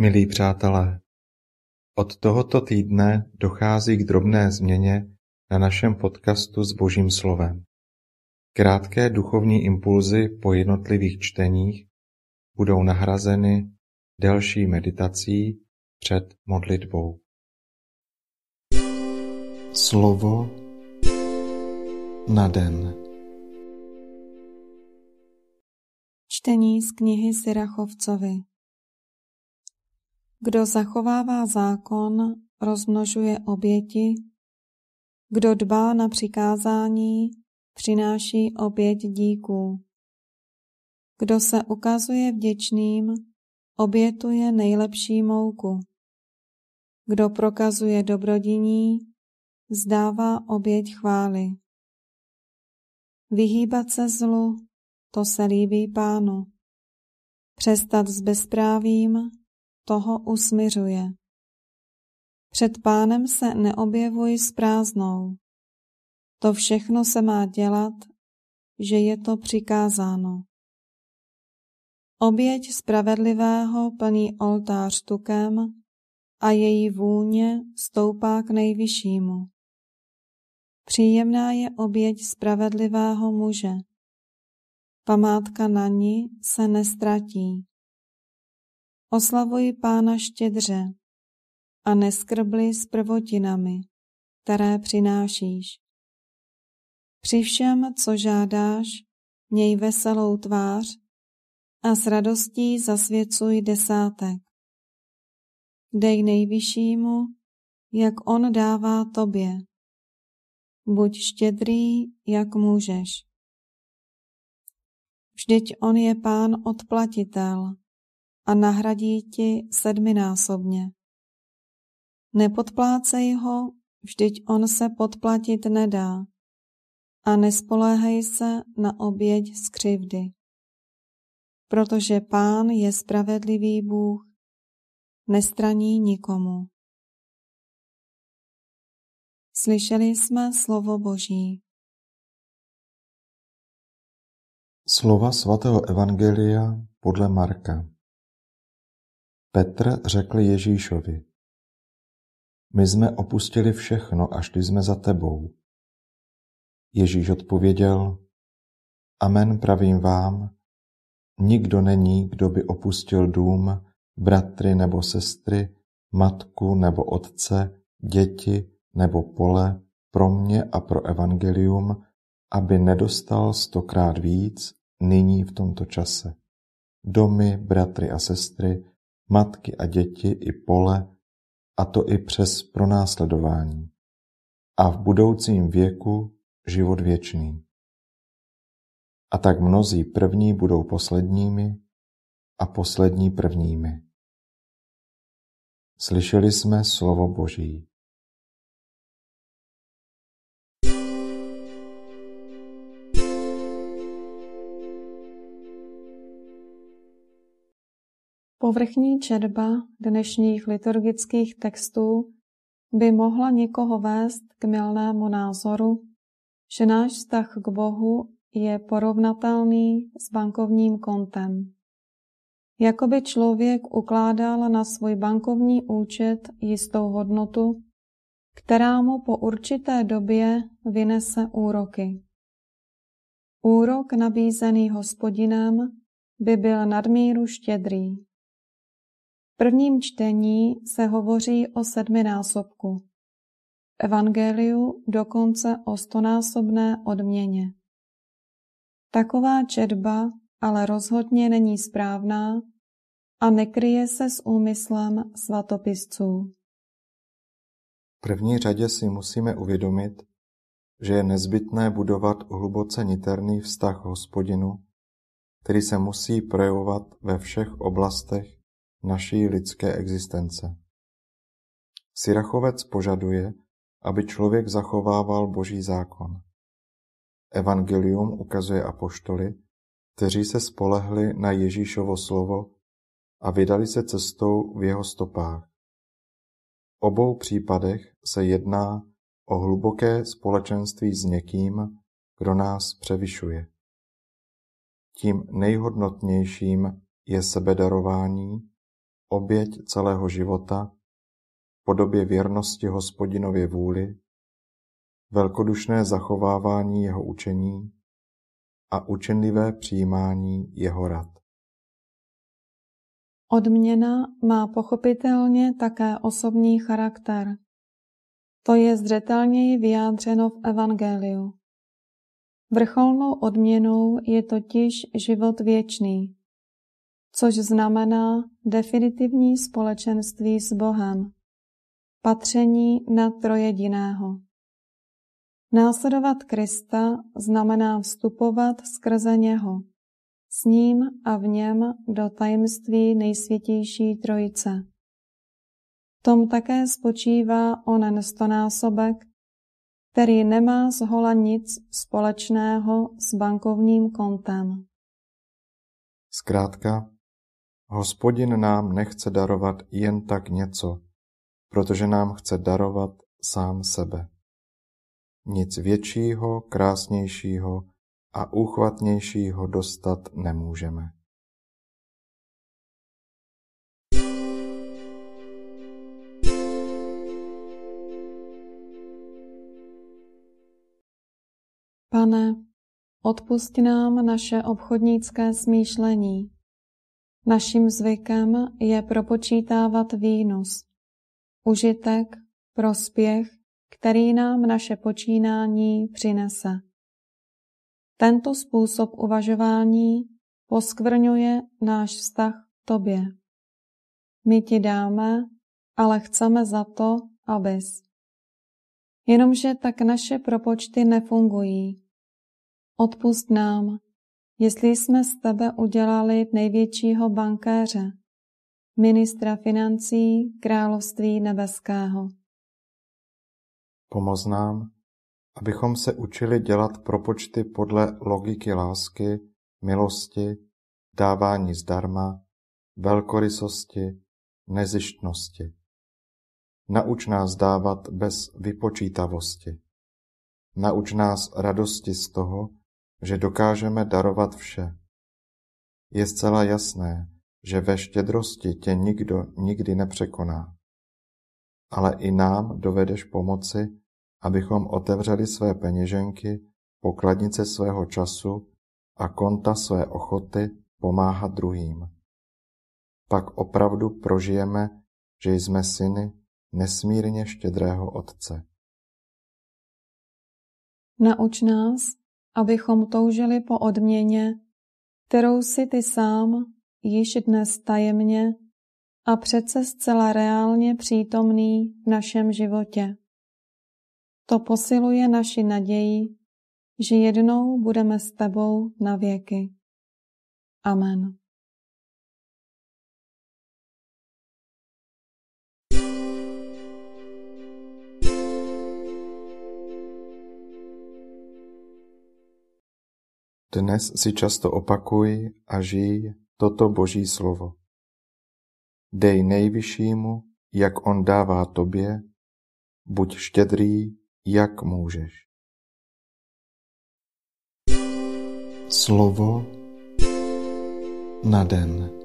Milí přátelé, od tohoto týdne dochází k drobné změně na našem podcastu s Božím slovem. Krátké duchovní impulzy po jednotlivých čteních budou nahrazeny delší meditací před modlitbou. Slovo na den. Čtení z knihy Syrachovcovi Kdo zachovává zákon, rozmnožuje oběti, kdo dbá na přikázání, přináší oběť díků. Kdo se ukazuje vděčným, obětuje nejlepší mouku. Kdo prokazuje dobrodiní, vzdává oběť chvály. Vyhýbat se zlu, to se líbí pánu. Přestat s bezprávím, toho usmiřuje. Před pánem se neobjevuj s prázdnou. To všechno se má dělat, že je to přikázáno. Oběť spravedlivého plní oltář tukem a její vůně stoupá k nejvyššímu. Příjemná je oběť spravedlivého muže. Památka na ní se nestratí. Oslavuj pána štědře a neskrbli s prvotinami, které přinášíš. Při všem, co žádáš, měj veselou tvář a s radostí zasvěcuj desátek. Dej nejvyššímu, jak on dává tobě. Buď štědrý, jak můžeš. Vždyť on je pán odplatitel a nahradí ti sedminásobně. Nepodplácej ho, vždyť on se podplatit nedá a nespoléhej se na oběť z křivdy. Protože pán je spravedlivý Bůh, nestraní nikomu. Slyšeli jsme slovo Boží. Slova svatého Evangelia podle Marka Petr řekl Ježíšovi, my jsme opustili všechno a šli jsme za tebou. Ježíš odpověděl, Amen pravím vám, nikdo není, kdo by opustil dům, bratry nebo sestry, matku nebo otce, děti nebo pole pro mě a pro evangelium, aby nedostal stokrát víc nyní v tomto čase. Domy, bratry a sestry, matky a děti i pole, a to i přes pronásledování. A v budoucím věku život věčný. A tak mnozí první budou posledními a poslední prvními. Slyšeli jsme slovo Boží. Povrchní četba dnešních liturgických textů by mohla někoho vést k milnému názoru, že náš vztah k Bohu je porovnatelný s bankovním kontem. Jakoby člověk ukládal na svůj bankovní účet jistou hodnotu, která mu po určité době vynese úroky. Úrok nabízený hospodinem by byl nadmíru štědrý prvním čtení se hovoří o sedminásobku. V Evangeliu dokonce o stonásobné odměně. Taková četba ale rozhodně není správná a nekryje se s úmyslem svatopisců. V první řadě si musíme uvědomit, že je nezbytné budovat hluboce niterný vztah hospodinu, který se musí projevovat ve všech oblastech naší lidské existence. Syrachovec požaduje, aby člověk zachovával Boží zákon. Evangelium ukazuje apoštoly, kteří se spolehli na Ježíšovo slovo a vydali se cestou v jeho stopách. V obou případech se jedná o hluboké společenství s někým, kdo nás převyšuje. Tím nejhodnotnějším je sebedarování, oběť celého života v podobě věrnosti hospodinově vůli, velkodušné zachovávání jeho učení a učenlivé přijímání jeho rad. Odměna má pochopitelně také osobní charakter. To je zřetelněji vyjádřeno v Evangeliu. Vrcholnou odměnou je totiž život věčný, což znamená definitivní společenství s Bohem, patření na trojediného. Následovat Krista znamená vstupovat skrze něho, s ním a v něm do tajemství nejsvětější trojice. V tom také spočívá onen stonásobek, který nemá zhola nic společného s bankovním kontem. Zkrátka, hospodin nám nechce darovat jen tak něco, protože nám chce darovat sám sebe. Nic většího, krásnějšího a úchvatnějšího dostat nemůžeme. Pane, odpust nám naše obchodnické smýšlení. Naším zvykem je propočítávat výnos, užitek, prospěch, který nám naše počínání přinese. Tento způsob uvažování poskvrňuje náš vztah k tobě. My ti dáme, ale chceme za to, abys. Jenomže tak naše propočty nefungují. Odpust nám, jestli jsme z tebe udělali největšího bankéře, ministra financí království nebeského. Pomoz nám, abychom se učili dělat propočty podle logiky lásky, milosti, dávání zdarma, velkorysosti, nezištnosti. Nauč nás dávat bez vypočítavosti. Nauč nás radosti z toho, že dokážeme darovat vše. Je zcela jasné, že ve štědrosti tě nikdo nikdy nepřekoná. Ale i nám dovedeš pomoci, abychom otevřeli své peněženky, pokladnice svého času a konta své ochoty pomáhat druhým. Pak opravdu prožijeme, že jsme syny nesmírně štědrého Otce. Nauč nás, abychom toužili po odměně, kterou si ty sám již dnes tajemně a přece zcela reálně přítomný v našem životě. To posiluje naši naději, že jednou budeme s tebou na věky. Amen. Dnes si často opakuj a žij toto Boží slovo. Dej nejvyššímu, jak on dává tobě, buď štědrý jak můžeš. Slovo na den.